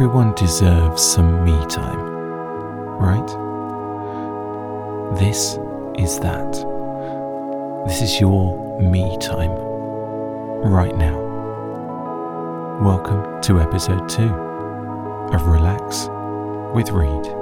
Everyone deserves some me time, right? This is that. This is your me time right now. Welcome to episode 2 of Relax with Reed.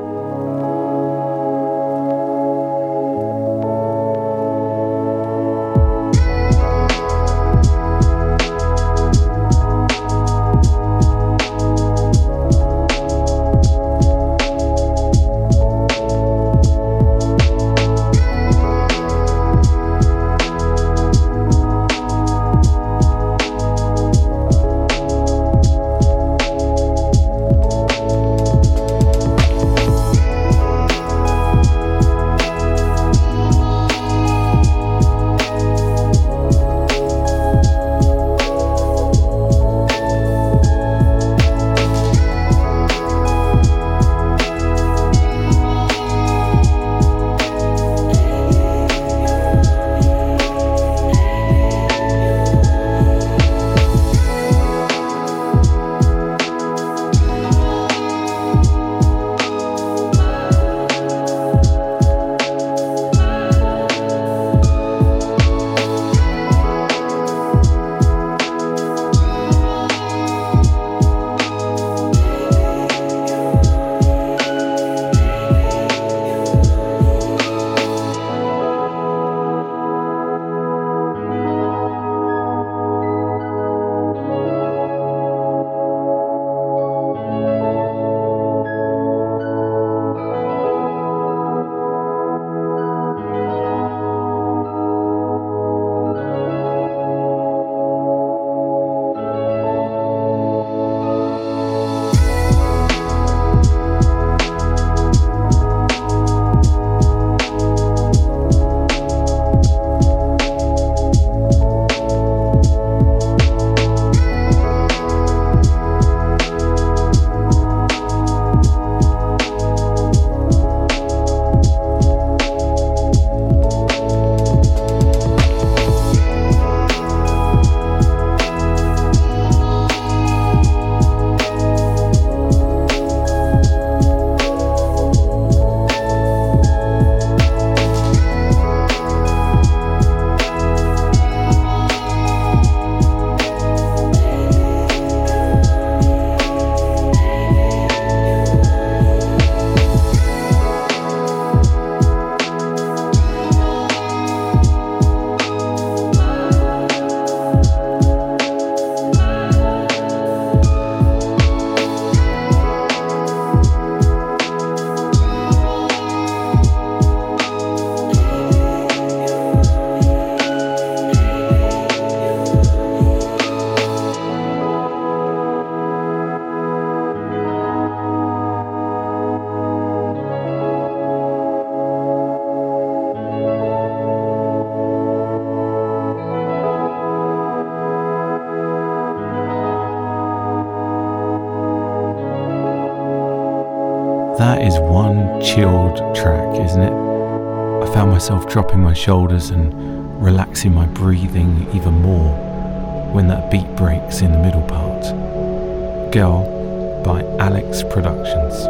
Chilled track, isn't it? I found myself dropping my shoulders and relaxing my breathing even more when that beat breaks in the middle part. Girl by Alex Productions.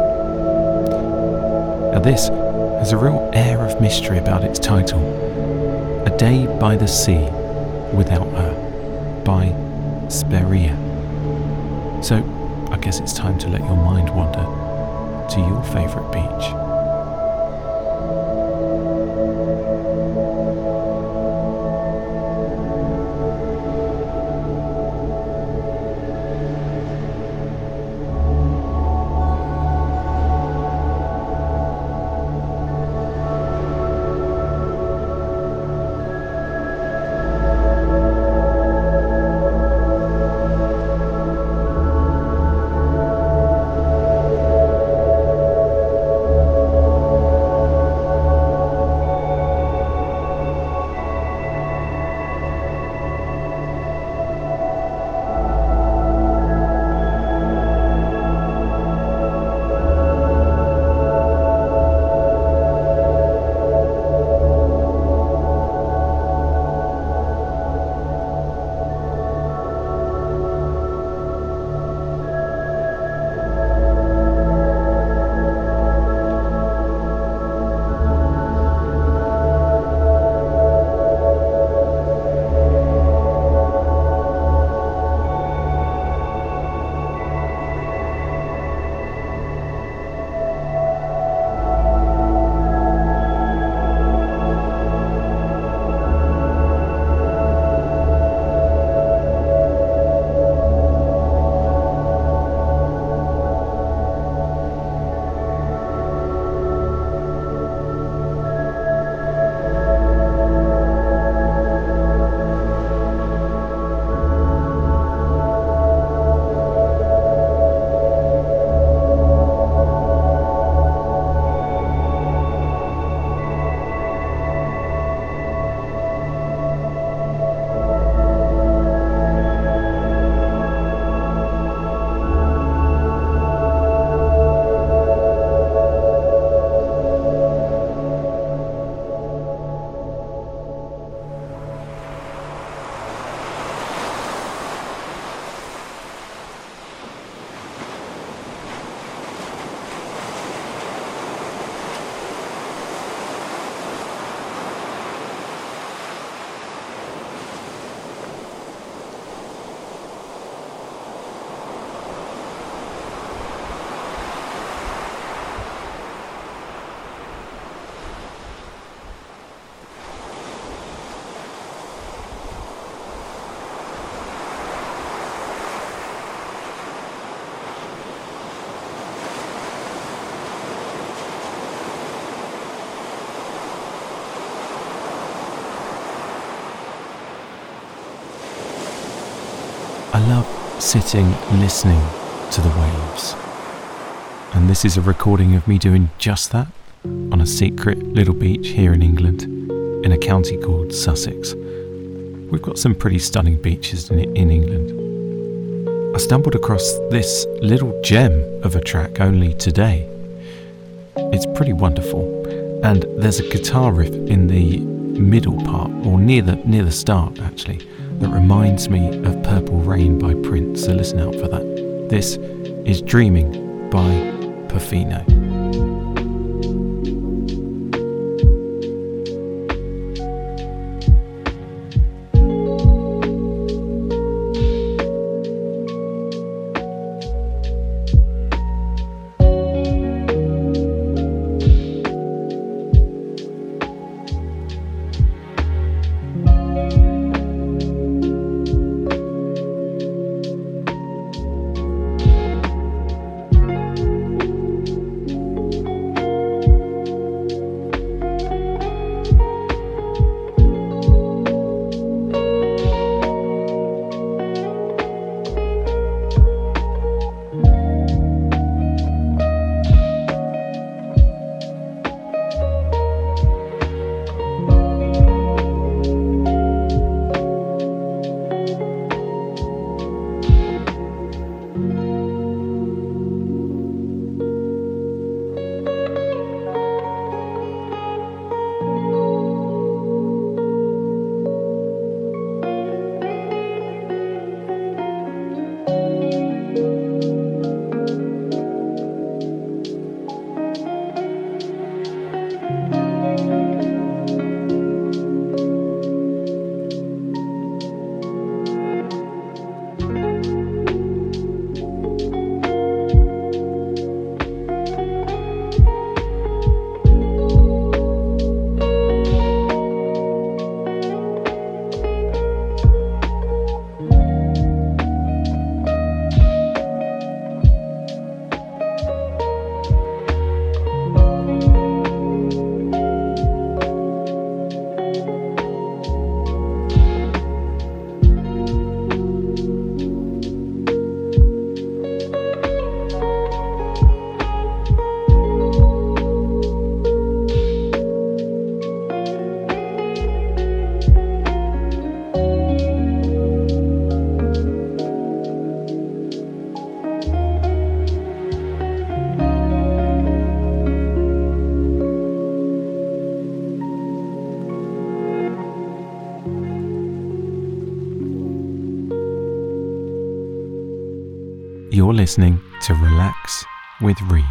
Now, this has a real air of mystery about its title A Day by the Sea Without Her by Spheriá. So, I guess it's time to let your mind wander to your favourite beach. I love sitting listening to the waves. And this is a recording of me doing just that on a secret little beach here in England in a county called Sussex. We've got some pretty stunning beaches in, in England. I stumbled across this little gem of a track only today. It's pretty wonderful, and there's a guitar riff in the middle part, or near the near the start actually, that reminds me of Purple Rain by Prince. So listen out for that. This is Dreaming by Pufino. You're listening to Relax with Reed.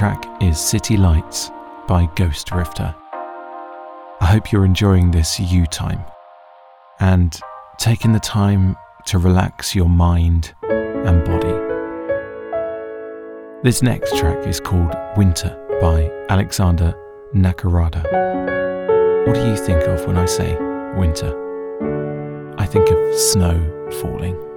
Track is City Lights by Ghostrifter. I hope you're enjoying this you time and taking the time to relax your mind and body. This next track is called Winter by Alexander Nakarada. What do you think of when I say winter? I think of snow falling.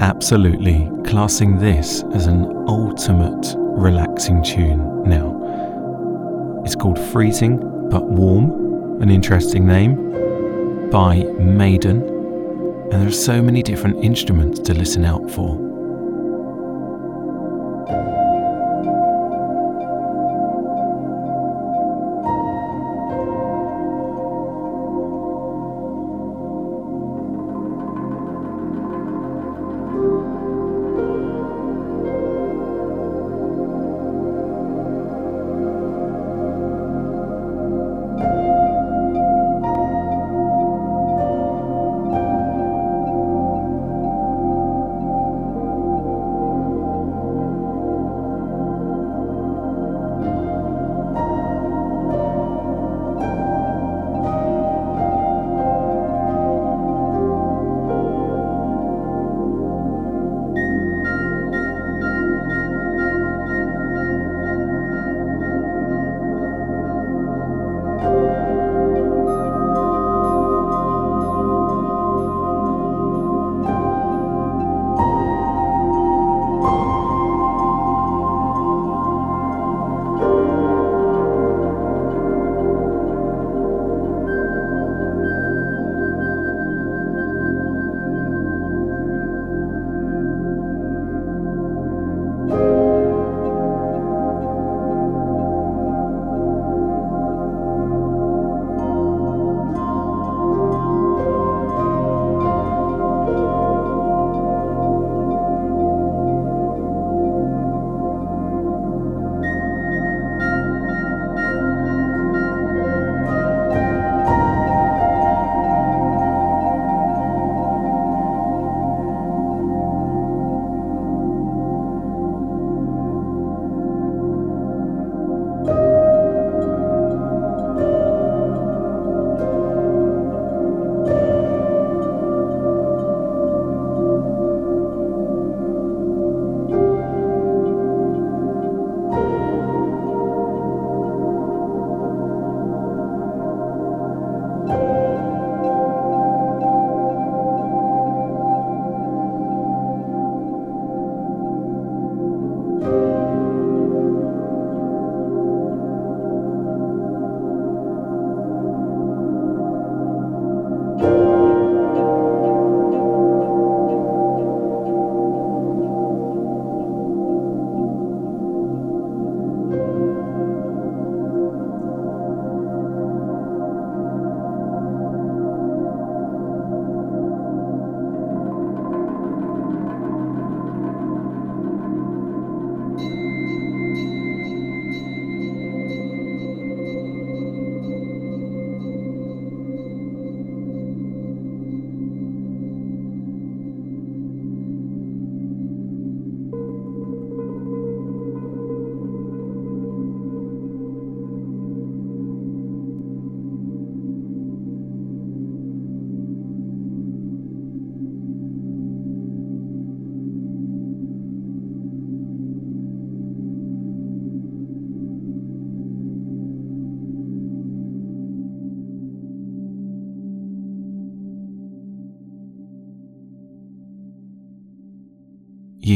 Absolutely classing this as an ultimate relaxing tune now. It's called Freezing But Warm, an interesting name, by Meydän, and there are so many different instruments to listen out for.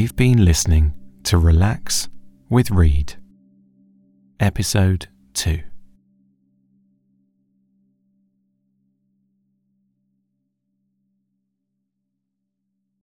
You've been listening to Relax with Reed, Episode 2.